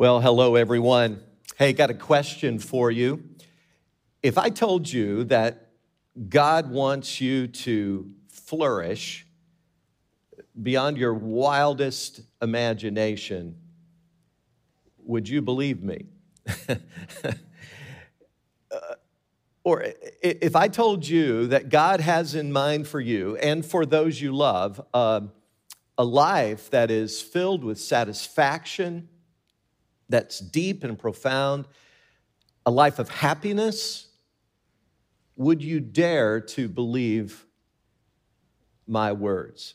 Well, hello, everyone. Hey, got a question for you. If I told you that God wants you to flourish beyond your wildest imagination, would you believe me? uh, or if I told you that God has in mind for you and for those you love uh, a life that is filled with satisfaction, that's deep and profound, a life of happiness, would you dare to believe my words?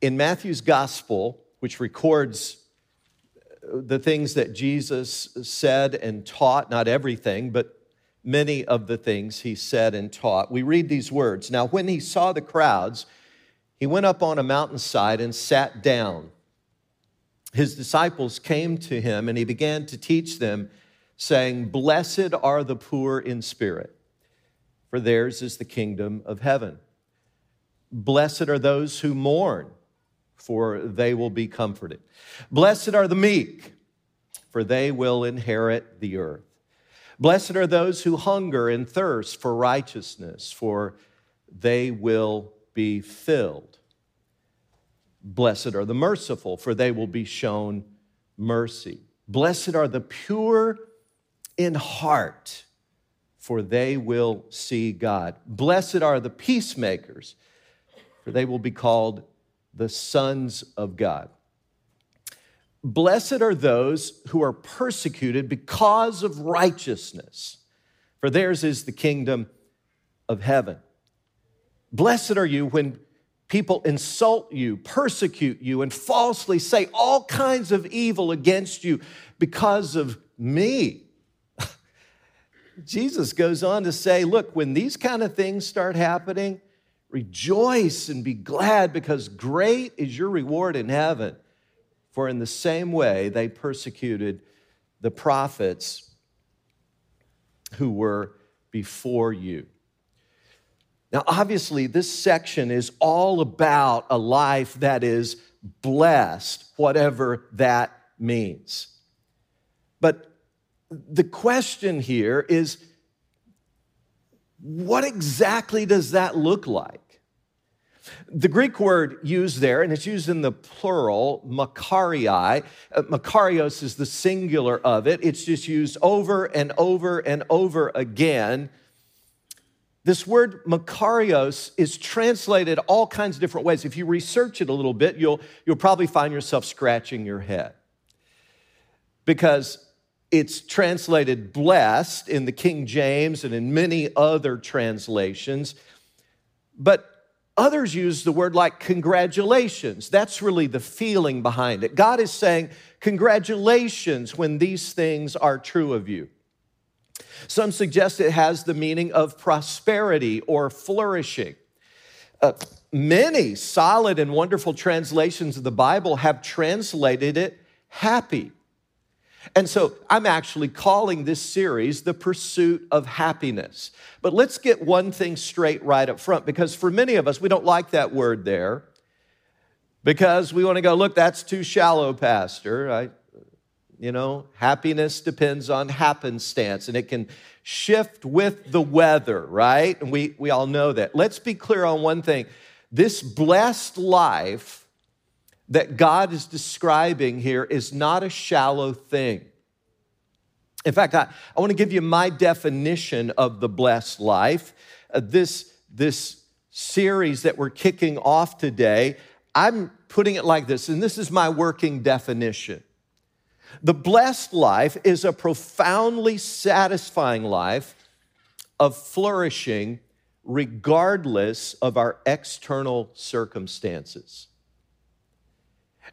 In Matthew's gospel, which records uh, the things that Jesus said and taught, not everything, but many of the things he said and taught, we read these words. Now, when he saw the crowds, he went up on a mountainside and sat down his disciples came to him and he began to teach them, saying, Blessed are the poor in spirit, for theirs is the kingdom of heaven. Blessed are those who mourn, for they will be comforted. Blessed are the meek, for they will inherit the earth. Blessed are those who hunger and thirst for righteousness, for they will be filled. Blessed are the merciful, for they will be shown mercy. Blessed are the pure in heart, for they will see God. Blessed are the peacemakers, for they will be called the sons of God. Blessed are those who are persecuted because of righteousness, for theirs is the kingdom of heaven. Blessed are you when people insult you, persecute you, and falsely say all kinds of evil against you because of me. Jesus goes on to say, Look, when these kind of things start happening, rejoice and be glad because great is your reward in heaven. For in the same way, they persecuted the prophets who were before you. Now, obviously, this section is all about a life that is blessed, whatever that means. But the question here is what exactly does that look like? The Greek word used there, and it's used in the plural, makarioi. Uh, makarios is the singular of it. It's just used over and over and over again this word makarios is translated all kinds of different ways. If you research it a little bit, you'll, you'll probably find yourself scratching your head because it's translated blessed in the King James and in many other translations. But others use the word like congratulations. That's really the feeling behind it. God is saying, Congratulations when these things are true of you. Some suggest it has the meaning of prosperity or flourishing. Uh, many solid and wonderful translations of the Bible have translated it happy. And so I'm actually calling this series The Pursuit of Happiness. But let's get one thing straight right up front because for many of us, we don't like that word there because we want to go, look, that's too shallow, Pastor. I, you know, happiness depends on happenstance and it can shift with the weather, right? And we, we all know that. Let's be clear on one thing this blessed life that God is describing here is not a shallow thing. In fact, I, I want to give you my definition of the blessed life. Uh, this, this series that we're kicking off today, I'm putting it like this, and this is my working definition. The blessed life is a profoundly satisfying life of flourishing regardless of our external circumstances.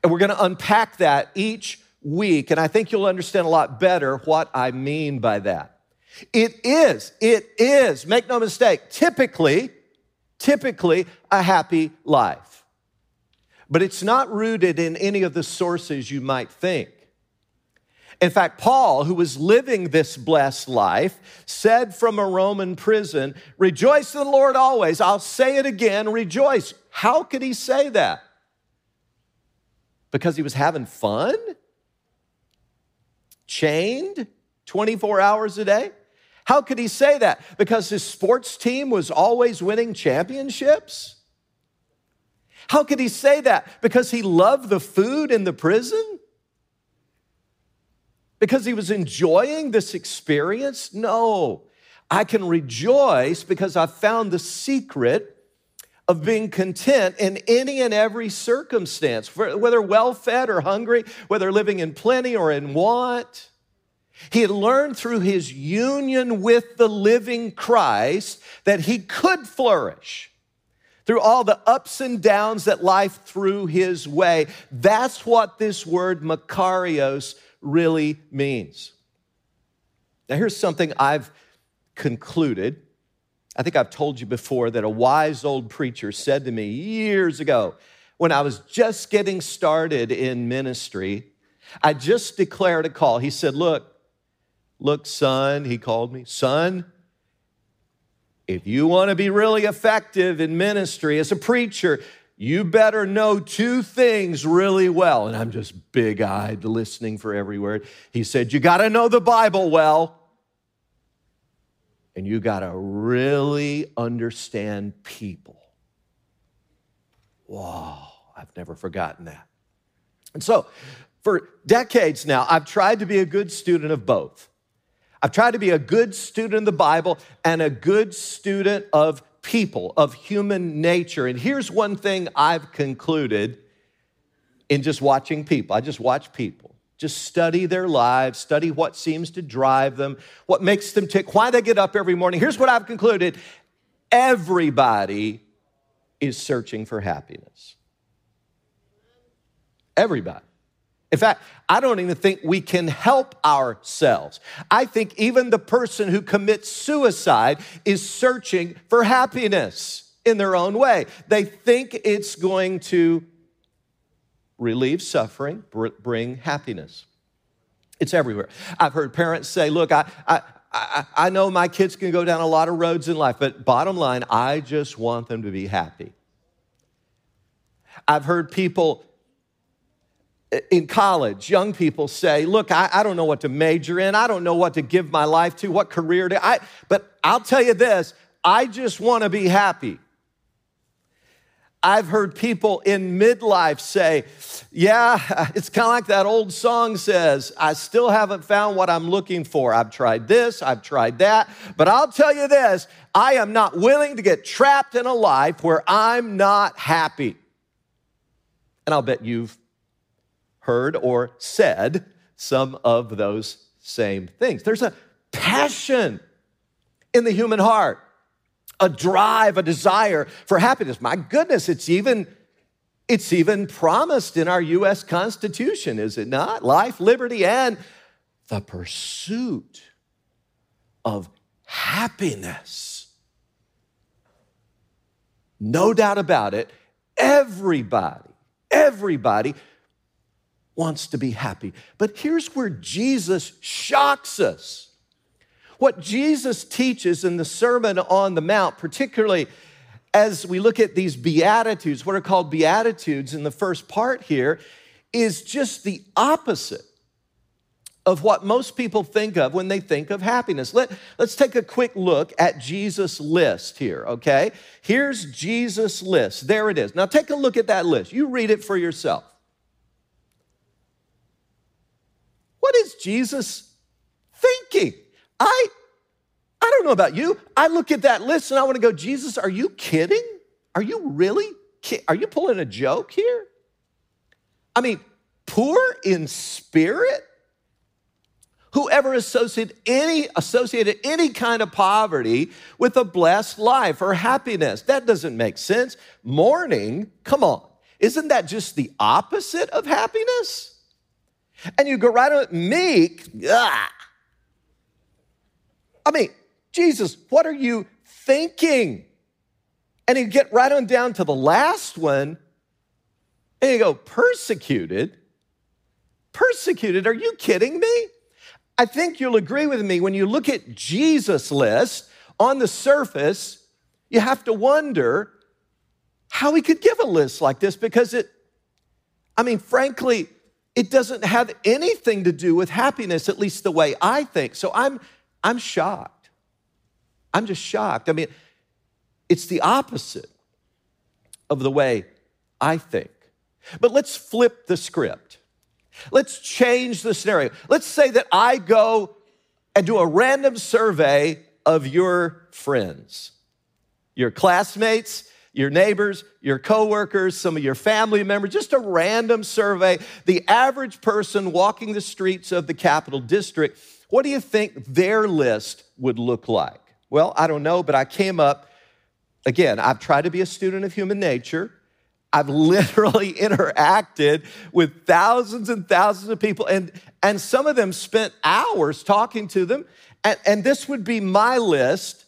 And we're going to unpack that each week, and I think you'll understand a lot better what I mean by that. It is, it is, make no mistake, typically, typically a happy life. But it's not rooted in any of the sources you might think. In fact, Paul, who was living this blessed life, said from a Roman prison, Rejoice in the Lord always. I'll say it again, rejoice. How could he say that? Because he was having fun? chained 24 hours a day? How could he say that? Because his sports team was always winning championships? How could he say that? Because he loved the food in the prison? Because he was enjoying this experience? No. I can rejoice because I found the secret of being content in any and every circumstance, whether well fed or hungry, whether living in plenty or in want. He had learned through his union with the living Christ that he could flourish through all the ups and downs that life threw his way. That's what this word Makarios really means. Now, here's something I've concluded. I think I've told you before that a wise old preacher said to me years ago when I was just getting started in ministry. I just declared a call. He said, Look, look, son, he called me, son, if you want to be really effective in ministry as a preacher, you better know two things really well. And I'm just big eyed listening for every word. He said, You got to know the Bible well and you got to really understand people. Wow, I've never forgotten that. And so, for decades now, I've tried to be a good student of both. I've tried to be a good student of the Bible and a good student of people, of human nature. And here's one thing I've concluded in just watching people. I just watch people. Just study their lives, study what seems to drive them, what makes them tick, why they get up every morning. Here's what I've concluded everybody is searching for happiness. Everybody. In fact, I don't even think we can help ourselves. I think even the person who commits suicide is searching for happiness in their own way. They think it's going to relieve suffering, bring happiness. It's everywhere. I've heard parents say, Look, I, I, I, I know my kids can go down a lot of roads in life, but bottom line, I just want them to be happy. I've heard people in college, young people say, Look, I, I, don't know what to major in. I don't know what to give my life to, what career to. I, but I'll tell you this I just want to be happy. I've heard people in midlife say, Yeah, it's kind of like that old song says, I still haven't found what I'm looking for. I've tried this, I've tried that, but I'll tell you this I am not willing to get trapped in a life where I'm not happy. And I'll bet you've heard or said some of those same things. There's a passion in the human heart a drive, a desire for happiness. My goodness, it's even it's even promised in our US Constitution, is it not? Life, liberty, and the pursuit of happiness. No doubt about it, everybody, everybody wants to be happy. But here's where Jesus shocks us. What Jesus teaches in the Sermon on the Mount, particularly as we look at these Beatitudes, what are called Beatitudes in the first part here, is just the opposite of what most people think of when they think of happiness. Let, let's take a quick look at Jesus' list here, okay? Here's Jesus' list. There it is. Now take a look at that list. You read it for yourself. What is Jesus thinking? I, I don't know about you. I look at that list and I want to go, Jesus, are you kidding? Are you really? Are you pulling a joke here? I mean, poor in spirit? Whoever associated any, associated any kind of poverty with a blessed life or happiness. That doesn't make sense. Mourning, come on. Isn't that just the opposite of happiness? And you go right on meek, ugh, I mean, Jesus, what are you thinking? And you get right on down to the last one, and you go, persecuted? Persecuted? Are you kidding me? I think you'll agree with me when you look at Jesus' list on the surface, you have to wonder how he could give a list like this because it, I mean, frankly, it doesn't have anything to do with happiness, at least the way I think. So I'm, I'm shocked. I'm just shocked. I mean, it's the opposite of the way I think. But let's flip the script. Let's change the scenario. Let's say that I go and do a random survey of your friends, your classmates, your neighbors, your coworkers, some of your family members, just a random survey. The average person walking the streets of the capital district, what do you think their list would look like? Well, I don't know, but I came up, again, I've tried to be a student of human nature. I've literally interacted with thousands and thousands of people, and, and some of them spent hours talking to them. And, and this would be my list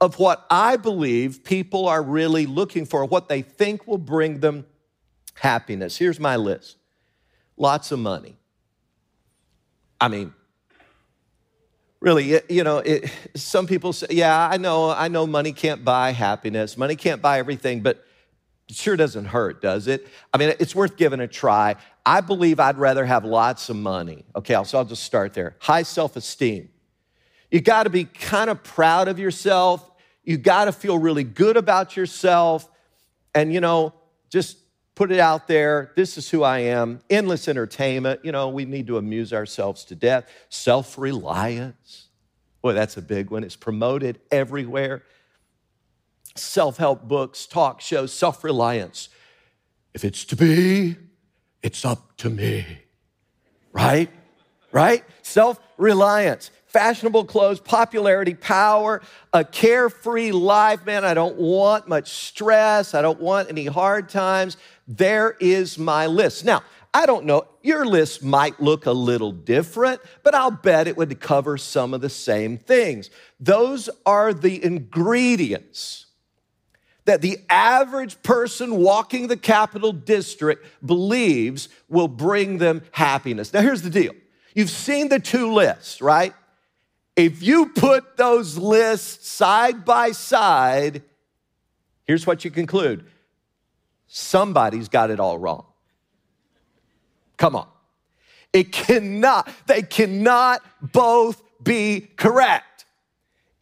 of what I believe people are really looking for, what they think will bring them happiness. Here's my list lots of money. I mean, really, you know, it, some people say, yeah, I know, I know money can't buy happiness, money can't buy everything, but it sure doesn't hurt, does it? I mean, it's worth giving a try. I believe I'd rather have lots of money. Okay, so I'll just start there. High self esteem. You got to be kind of proud of yourself. You got to feel really good about yourself. And, you know, just put it out there. This is who I am. Endless entertainment. You know, we need to amuse ourselves to death. Self reliance. Boy, that's a big one. It's promoted everywhere self help books, talk shows, self reliance. If it's to be, it's up to me. Right? Right? Self reliance, fashionable clothes, popularity, power, a carefree life. Man, I don't want much stress. I don't want any hard times. There is my list. Now, I don't know, your list might look a little different, but I'll bet it would cover some of the same things. Those are the ingredients that the average person walking the capital district believes will bring them happiness. Now, here's the deal you've seen the two lists, right? If you put those lists side by side, here's what you conclude somebody's got it all wrong. Come on. It cannot, they cannot both be correct.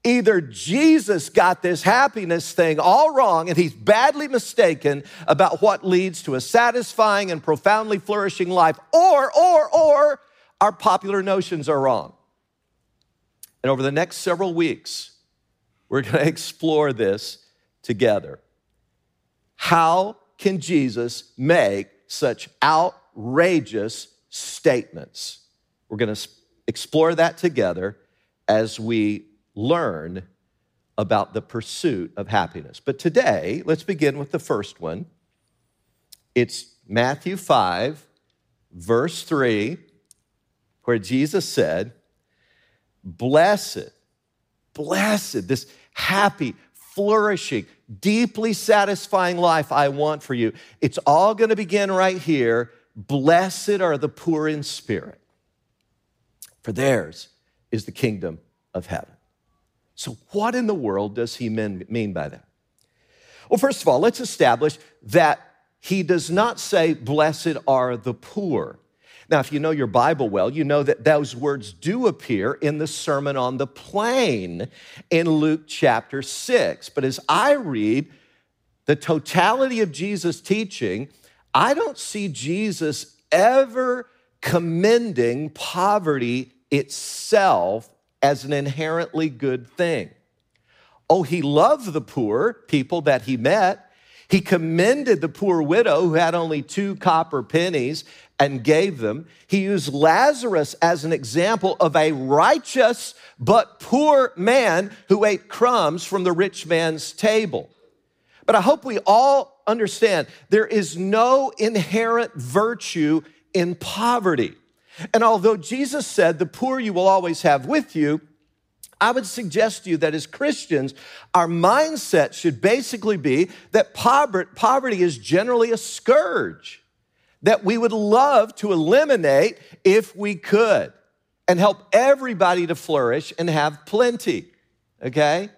Either Jesus got this happiness thing all wrong and he's badly mistaken about what leads to a satisfying and profoundly flourishing life, or, or, or our popular notions are wrong. And over the next several weeks, we're going to explore this together. How can Jesus make such outrageous statements? We're going to explore that together as we learn about the pursuit of happiness. But today, let's begin with the first one. It's Matthew 5, verse 3, where Jesus said, Blessed, blessed, this happy, flourishing, deeply satisfying life I want for you. It's all going to begin right here. Blessed are the poor in spirit, for theirs is the kingdom of heaven. So, what in the world does he mean by that? Well, first of all, let's establish that he does not say, Blessed are the poor. Now, if you know your Bible well, you know that those words do appear in the Sermon on the Plain in Luke chapter 6. But as I read the totality of Jesus' teaching, I don't see Jesus ever commending poverty itself as an inherently good thing. Oh, he loved the poor people that he met. He commended the poor widow who had only two copper pennies and gave them. He used Lazarus as an example of a righteous but poor man who ate crumbs from the rich man's table. But I hope we all understand there is no inherent virtue in poverty. And although Jesus said, The poor you will always have with you, I would suggest to you that as Christians, our mindset should basically be that poverty is generally a scourge that we would love to eliminate if we could and help everybody to flourish and have plenty. Okay?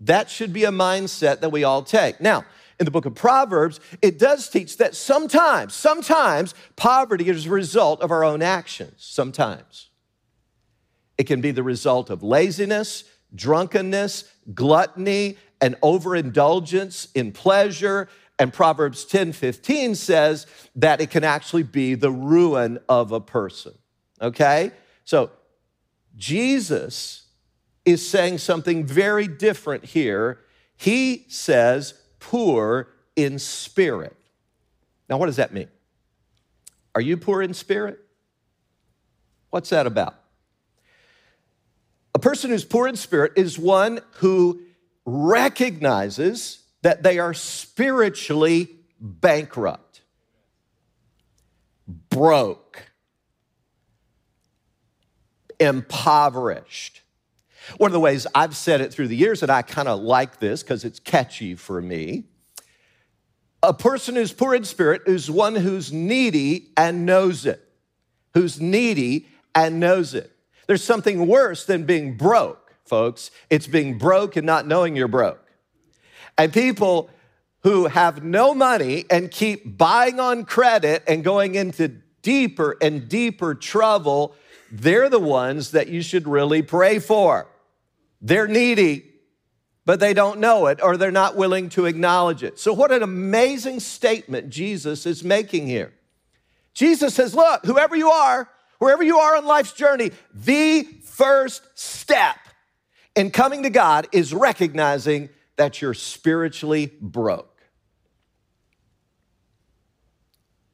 That should be a mindset that we all take. Now, in the book of Proverbs, it does teach that sometimes, sometimes poverty is a result of our own actions. Sometimes. It can be the result of laziness, drunkenness, gluttony, and overindulgence in pleasure. And Proverbs 10 15 says that it can actually be the ruin of a person. Okay? So Jesus is saying something very different here. He says, poor in spirit. Now, what does that mean? Are you poor in spirit? What's that about? A person who's poor in spirit is one who recognizes that they are spiritually bankrupt, broke, impoverished. One of the ways I've said it through the years, and I kind of like this because it's catchy for me. A person who's poor in spirit is one who's needy and knows it. Who's needy and knows it. There's something worse than being broke, folks. It's being broke and not knowing you're broke. And people who have no money and keep buying on credit and going into deeper and deeper trouble, they're the ones that you should really pray for. They're needy, but they don't know it or they're not willing to acknowledge it. So, what an amazing statement Jesus is making here. Jesus says, Look, whoever you are, wherever you are on life's journey, the first step in coming to God is recognizing that you're spiritually broke.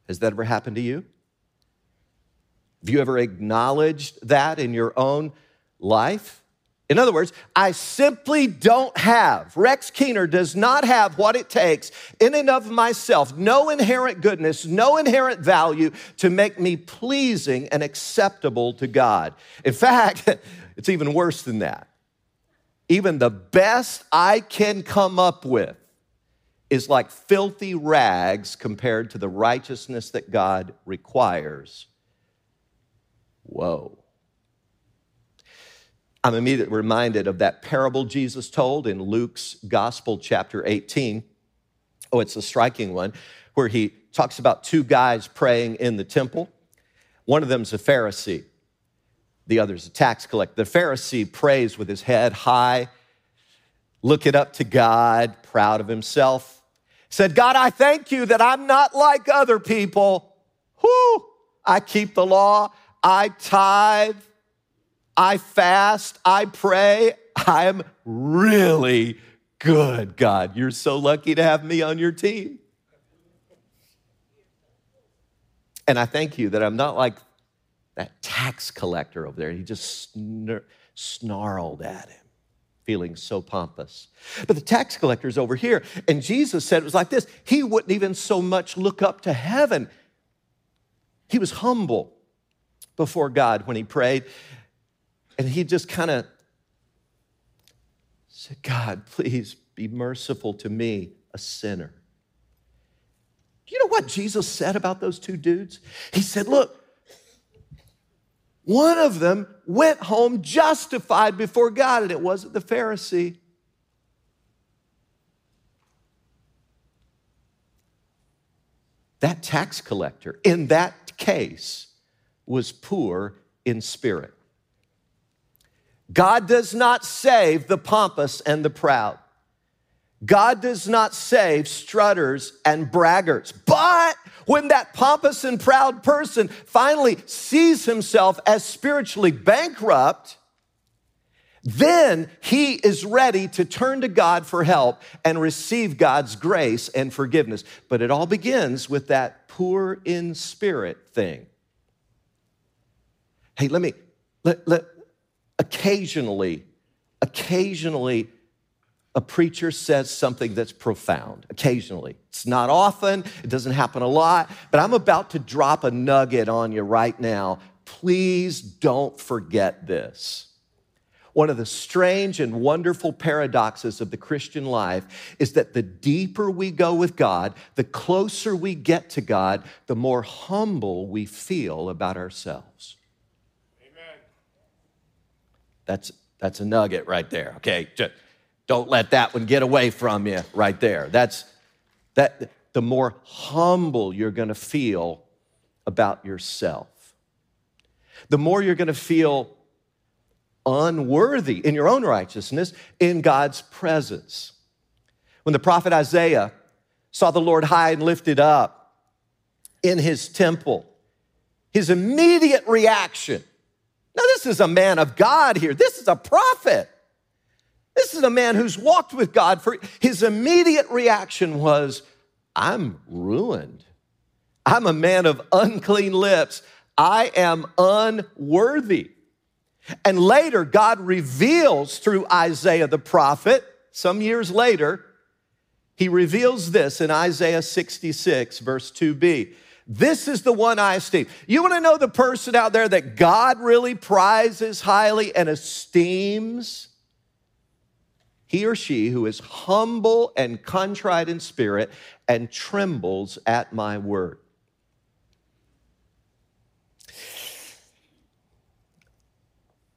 Has that ever happened to you? Have you ever acknowledged that in your own life? In other words, I simply don't have, Rex Keener does not have what it takes in and of myself, no inherent goodness, no inherent value to make me pleasing and acceptable to God. In fact, it's even worse than that. Even the best I can come up with is like filthy rags compared to the righteousness that God requires. Whoa. I'm immediately reminded of that parable Jesus told in Luke's Gospel, chapter 18. Oh, it's a striking one where he talks about two guys praying in the temple. One of them's a Pharisee, the other's a tax collector. The Pharisee prays with his head high, looking up to God, proud of himself. Said, God, I thank you that I'm not like other people. Whoo, I keep the law, I tithe, I fast, I pray. I'm really good, God. You're so lucky to have me on your team. And I thank you that I'm not like that tax collector over there. He just snar- snarled at him, feeling so pompous. But the tax collector's over here. And Jesus said it was like this He wouldn't even so much look up to heaven. He was humble before God when he prayed. And he just kind of said, God, please be merciful to me, a sinner. Do you know what Jesus said about those two dudes? He said, Look, one of them went home justified before God, and it wasn't the Pharisee. That tax collector, in that case, was poor in spirit. God does not save the pompous and the proud. God does not save strutters and braggarts. But when that pompous and proud person finally sees himself as spiritually bankrupt, then he is ready to turn to God for help and receive God's grace and forgiveness. But it all begins with that poor in spirit thing. Hey, let me, let, let, occasionally, occasionally, a preacher says something that's profound. Occasionally. It's not often, it doesn't happen a lot, but I'm about to drop a nugget on you right now. Please don't forget this. One of the strange and wonderful paradoxes of the Christian life is that the deeper we go with God, the closer we get to God, the more humble we feel about ourselves. Amen. That's, that's a nugget right there, okay? Just don't let that one get away from you right there. That's, that the more humble you're going to feel about yourself. The more you're going to feel unworthy in your own righteousness in God's presence. When the prophet Isaiah saw the Lord high and lifted up in his temple, his immediate reaction now, this is a man of God here. This is a prophet. This is a man who's walked with God for his immediate reaction was, I'm ruined. I'm a man of unclean lips. I am unworthy. And later, God reveals through Isaiah the prophet, some years later, he reveals this in Isaiah 66, verse 2b. This is the one I esteem. You want to know the person out there that God really prizes highly and esteems? He or she who is humble and contrite in spirit and trembles at my word.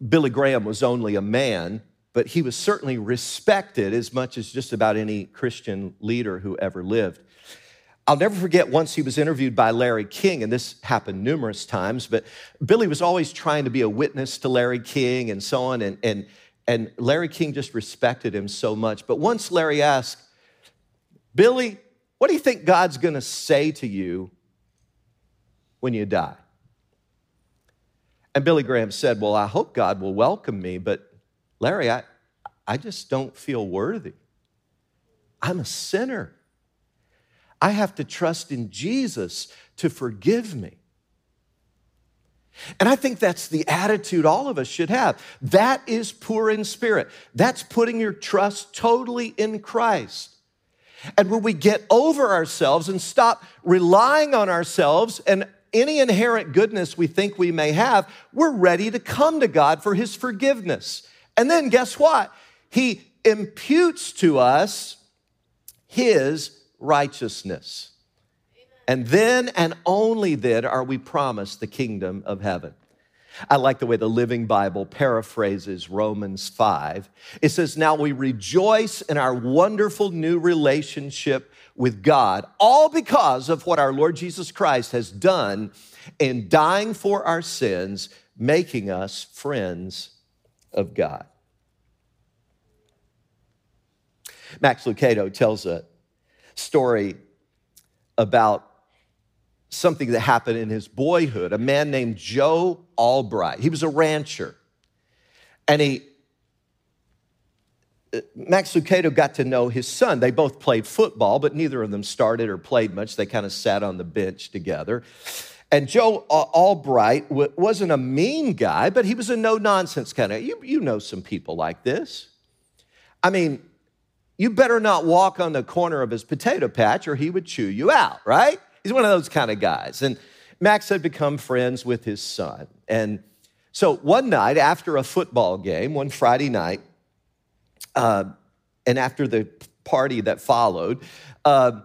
Billy Graham was only a man, but he was certainly respected as much as just about any Christian leader who ever lived. I'll never forget once he was interviewed by Larry King, and this happened numerous times, but Billy was always trying to be a witness to Larry King and so on, and, and, and Larry King just respected him so much. But once Larry asked, Billy, what do you think God's gonna say to you when you die? And Billy Graham said, Well, I hope God will welcome me, but Larry, I, I just don't feel worthy. I'm a sinner. I have to trust in Jesus to forgive me. And I think that's the attitude all of us should have. That is poor in spirit. That's putting your trust totally in Christ. And when we get over ourselves and stop relying on ourselves and any inherent goodness we think we may have, we're ready to come to God for His forgiveness. And then guess what? He imputes to us His righteousness. And then and only then are we promised the kingdom of heaven. I like the way the Living Bible paraphrases Romans 5. It says, Now we rejoice in our wonderful new relationship with God, all because of what our Lord Jesus Christ has done in dying for our sins, making us friends of God. Max Lucado tells a story about something that happened in his boyhood. A man named Joe Albright. He was a rancher. And he, uh, Max Lucado got to know his son. They both played football, but neither of them started or played much. They kind of sat on the bench together. And Joe Albright wasn't a mean guy, but he was a no nonsense kind of. You, you know some people like this. I mean, you better not walk on the corner of his potato patch or he would chew you out, right? He's one of those kind of guys. And Max had become friends with his son. And so one night after a football game, one Friday night, uh, and after the party that followed, uh,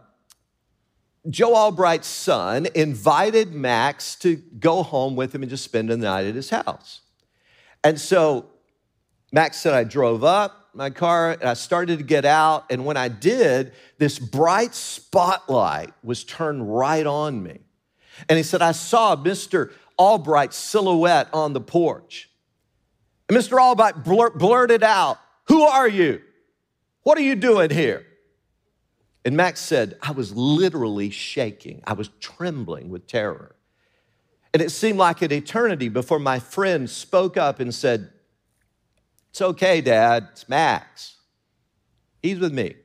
Joe Albright's son invited Max to go home with him and just spend the night at his house. And so Max said, I drove up my car and I started to get out. And when I did, this bright spotlight was turned right on me. And he said, I saw Mr. Albright's silhouette on the porch. And Mr. Albright blur- blurted out, Who are you? What are you doing here? And Max said, I was literally shaking. I was trembling with terror. And it seemed like an eternity before my friend spoke up and said, it's okay, Dad. It's Max. He's with me.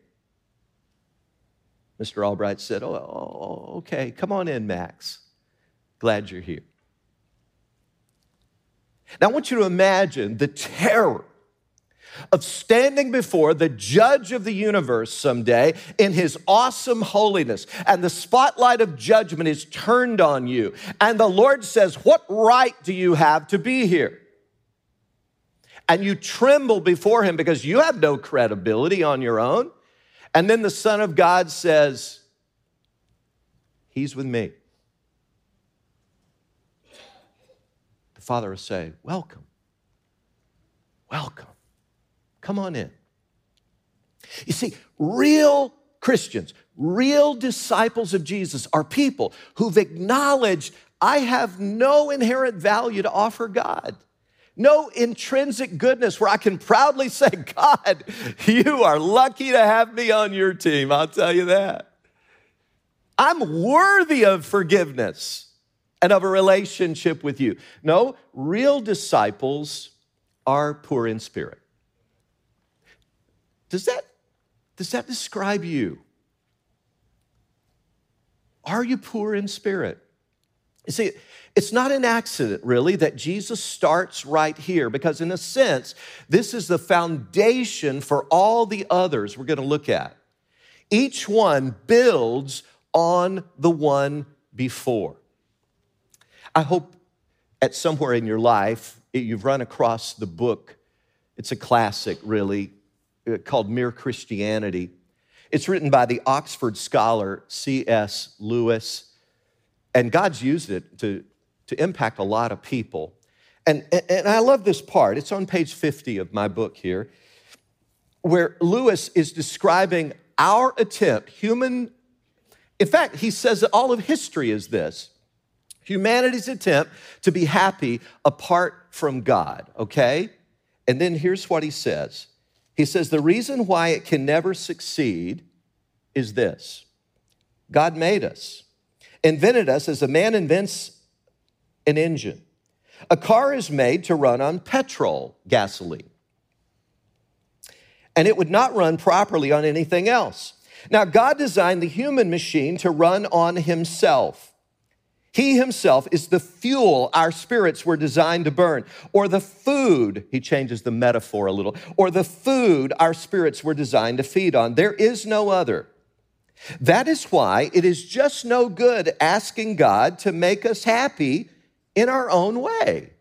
Mr. Albright said, oh, oh, okay. Come on in, Max. Glad you're here. Now, I want you to imagine the terror of standing before the judge of the universe someday in his awesome holiness, and the spotlight of judgment is turned on you. And the Lord says, What right do you have to be here? And you tremble before him because you have no credibility on your own. And then the Son of God says, He's with me. The Father will say, Welcome. Welcome. Come on in. You see, real Christians, Real disciples of Jesus are people who've acknowledged, I have no inherent value to offer God no intrinsic goodness where I can proudly say, God, you are lucky to have me on your team. I'll tell you that. I'm worthy of forgiveness and of a relationship with you. No, real disciples are poor in spirit. Does that, does that describe you? Are you poor in spirit? You see, it's not an accident, really, that Jesus starts right here, because in a sense, this is the foundation for all the others we're going to look at. Each one builds on the one before. I hope at somewhere in your life you've run across the book. It's a classic, really, uh, called Mere Christianity. It's written by the Oxford scholar C.S. Lewis, and God's used it to to impact a lot of people. And, and I love this part. It's on page 50 of my book here, where Lewis is describing our attempt, human, in fact, he says that all of history is this humanity's attempt to be happy apart from God, okay? And then here's what he says He says, the reason why it can never succeed is this God made us, invented us as a man invents an engine. A car is made to run on petrol, gasoline, and it would not run properly on anything else. Now, God designed the human machine to run on Himself. He Himself is the fuel our spirits were designed to burn, or the food, He changes the metaphor a little, or the food our spirits were designed to feed on. There is no other. That is why it is just no good asking God to make us happy in our own way.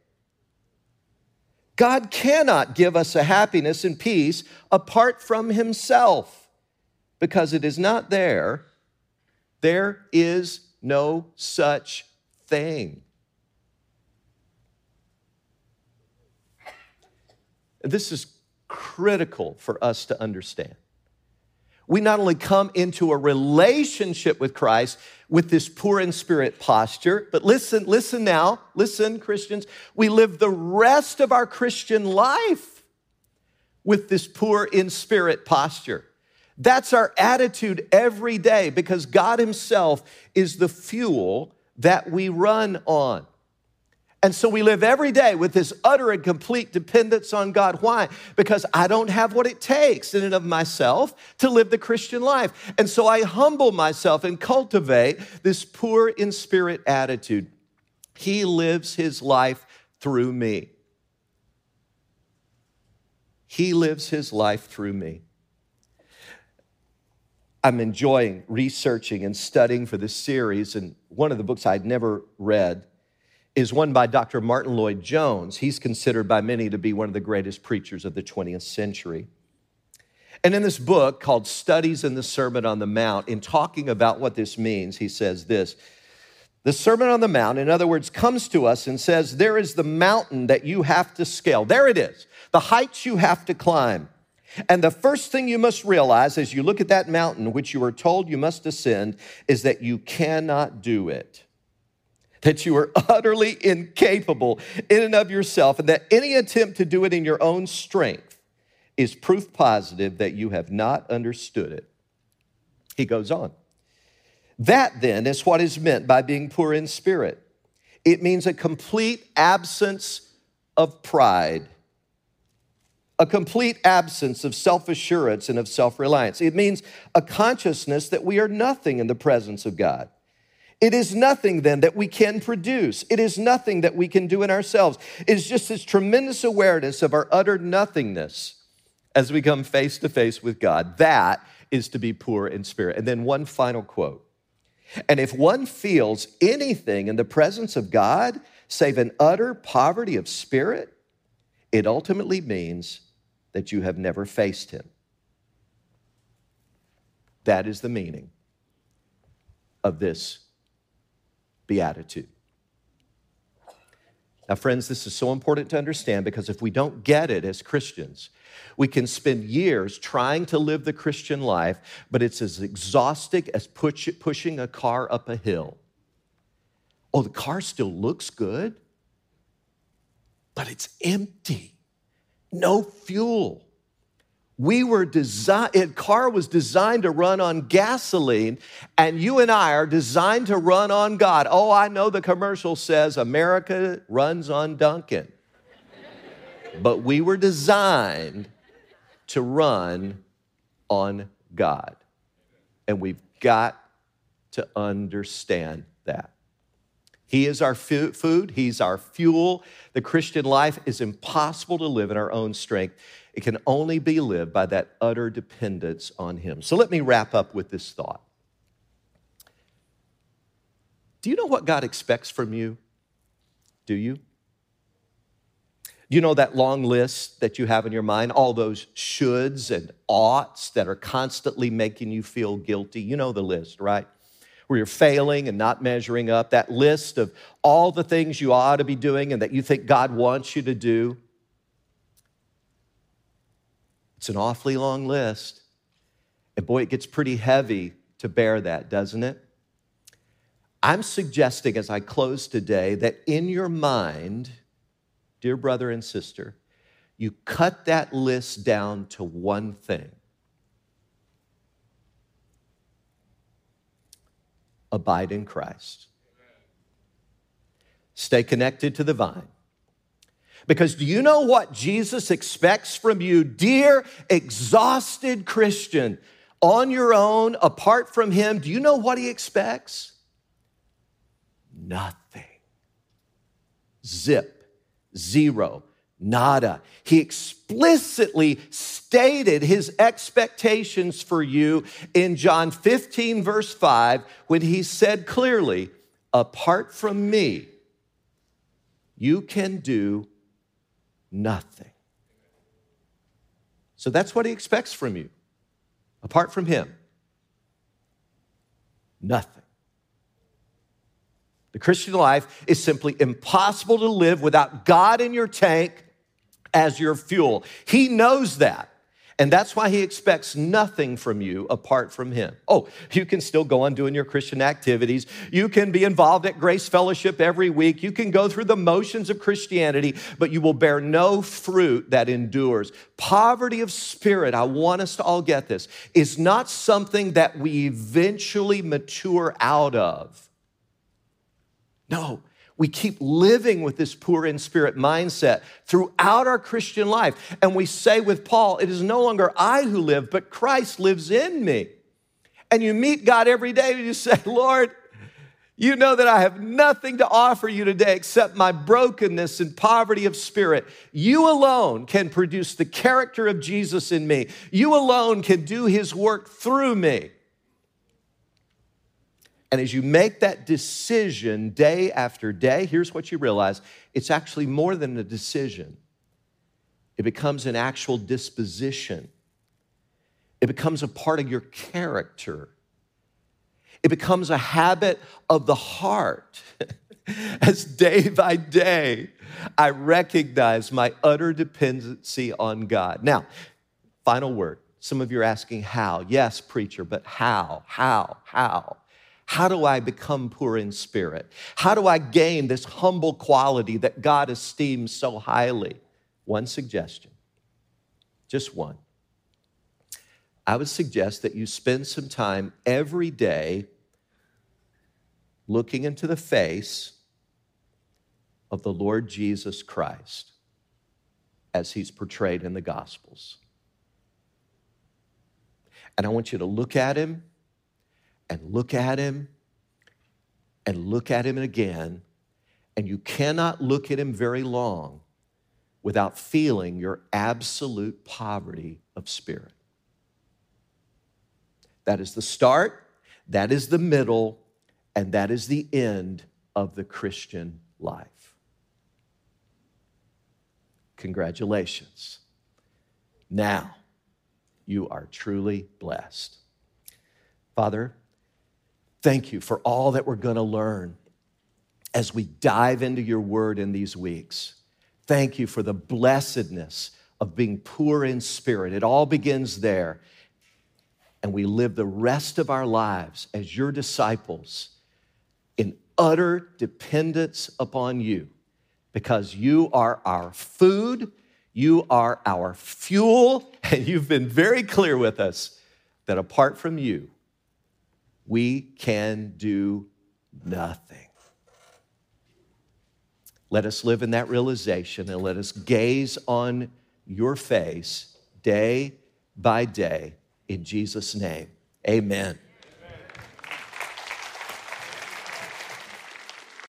God cannot give us a happiness and peace apart from Himself because it is not there. There is no such thing. This is critical for us to understand we not only come into a relationship with Christ with this poor in spirit posture, but listen, listen now, listen, Christians, we live the rest of our Christian life with this poor in spirit posture. That's our attitude every day because God Himself is the fuel that we run on. And so we live every day with this utter and complete dependence on God. Why? Because I don't have what it takes in and of myself to live the Christian life. And so I humble myself and cultivate this poor in spirit attitude. He lives his life through me. He lives his life through me. I'm enjoying researching and studying for this series, and one of the books I'd never read is one by Dr. Martyn Lloyd-Jones. He's considered by many to be one of the greatest preachers of the 20th century. And in this book called Studies in the Sermon on the Mount, in talking about what this means, he says this The Sermon on the Mount, in other words, comes to us and says, There is the mountain that you have to scale. There it is, the heights you have to climb. And the first thing you must realize as you look at that mountain, which you are told you must ascend, is that you cannot do it that you are utterly incapable in and of yourself, and that any attempt to do it in your own strength is proof positive that you have not understood it. He goes on. That then is what is meant by being poor in spirit. It means a complete absence of pride, a complete absence of self assurance and of self reliance. It means a consciousness that we are nothing in the presence of God. It is nothing then that we can produce. It is nothing that we can do in ourselves. It is just this tremendous awareness of our utter nothingness as we come face to face with God. That is to be poor in spirit. And then one final quote. And if one feels anything in the presence of God, save an utter poverty of spirit, it ultimately means that you have never faced Him. That is the meaning of this beatitude. Now, friends, this is so important to understand because if we don't get it as Christians, we can spend years trying to live the Christian life, but it's as exhausting as push, pushing a car up a hill. Oh, the car still looks good, but it's empty. No fuel. We were designed, a car was designed to run on gasoline, and you and I are designed to run on God. Oh, I know the commercial says America runs on Dunkin', but we were designed to run on God. And we've got to understand that. He is our food, He's our fuel. The Christian life is impossible to live in our own strength. It can only be lived by that utter dependence on Him. So let me wrap up with this thought. Do you know what God expects from you? Do you? You know that long list that you have in your mind, all those shoulds and oughts that are constantly making you feel guilty. You know the list, right? Where you're failing and not measuring up, that list of all the things you ought to be doing and that you think God wants you to do. It's an awfully long list. And boy, it gets pretty heavy to bear that, doesn't it? I'm suggesting as I close today that in your mind, dear brother and sister, you cut that list down to one thing abide in Christ. Stay connected to the vine. Because do you know what Jesus expects from you, dear exhausted Christian, on your own, apart from Him? Do you know what He expects? Nothing. Zip Zero. Nada. He explicitly stated his expectations for you in John 15, verse 5, when he said clearly, Apart from me, you can do nothing. So that's what he expects from you. Apart from him, nothing. The Christian life is simply impossible to live without God in your tank as your fuel. He knows that. And that's why he expects nothing from you apart from him. Oh, you can still go on doing your Christian activities. You can be involved at Grace Fellowship every week. You can go through the motions of Christianity, but you will bear no fruit that endures. Poverty of spirit, I want us to all get this, is not something that we eventually mature out of. No, we keep living with this poor in spirit mindset throughout our Christian life. And we say with Paul, it is no longer I who live, but Christ lives in me. And you meet God every day and you say, Lord, you know that I have nothing to offer you today except my brokenness and poverty of spirit. You alone can produce the character of Jesus in me. You alone can do his work through me. And as you make that decision day after day, here's what you realize it's actually more than a decision, it becomes an actual disposition, it becomes a part of your character, it becomes a habit of the heart. As day by day, I recognize my utter dependency on God. Now, final word. Some of you are asking how. Yes, preacher, but how? How? How? How do I become poor in spirit? How do I gain this humble quality that God esteems so highly? One suggestion, just one. I would suggest that you spend some time every day looking into the face of the Lord Jesus Christ as he's portrayed in the Gospels. And I want you to look at him and look at him and look at him again, and you cannot look at him very long without feeling your absolute poverty of spirit. That is the start, that is the middle, and that is the end of the Christian life. Congratulations. Now you are truly blessed. Father, Thank you for all that we're going to learn as we dive into your word in these weeks. Thank you for the blessedness of being poor in spirit. It all begins there. And we live the rest of our lives as your disciples in utter dependence upon you because you are our food, you are our fuel, and you've been very clear with us that apart from you, we can do nothing. Let us live in that realization and let us gaze on your face day by day in Jesus' name. Amen.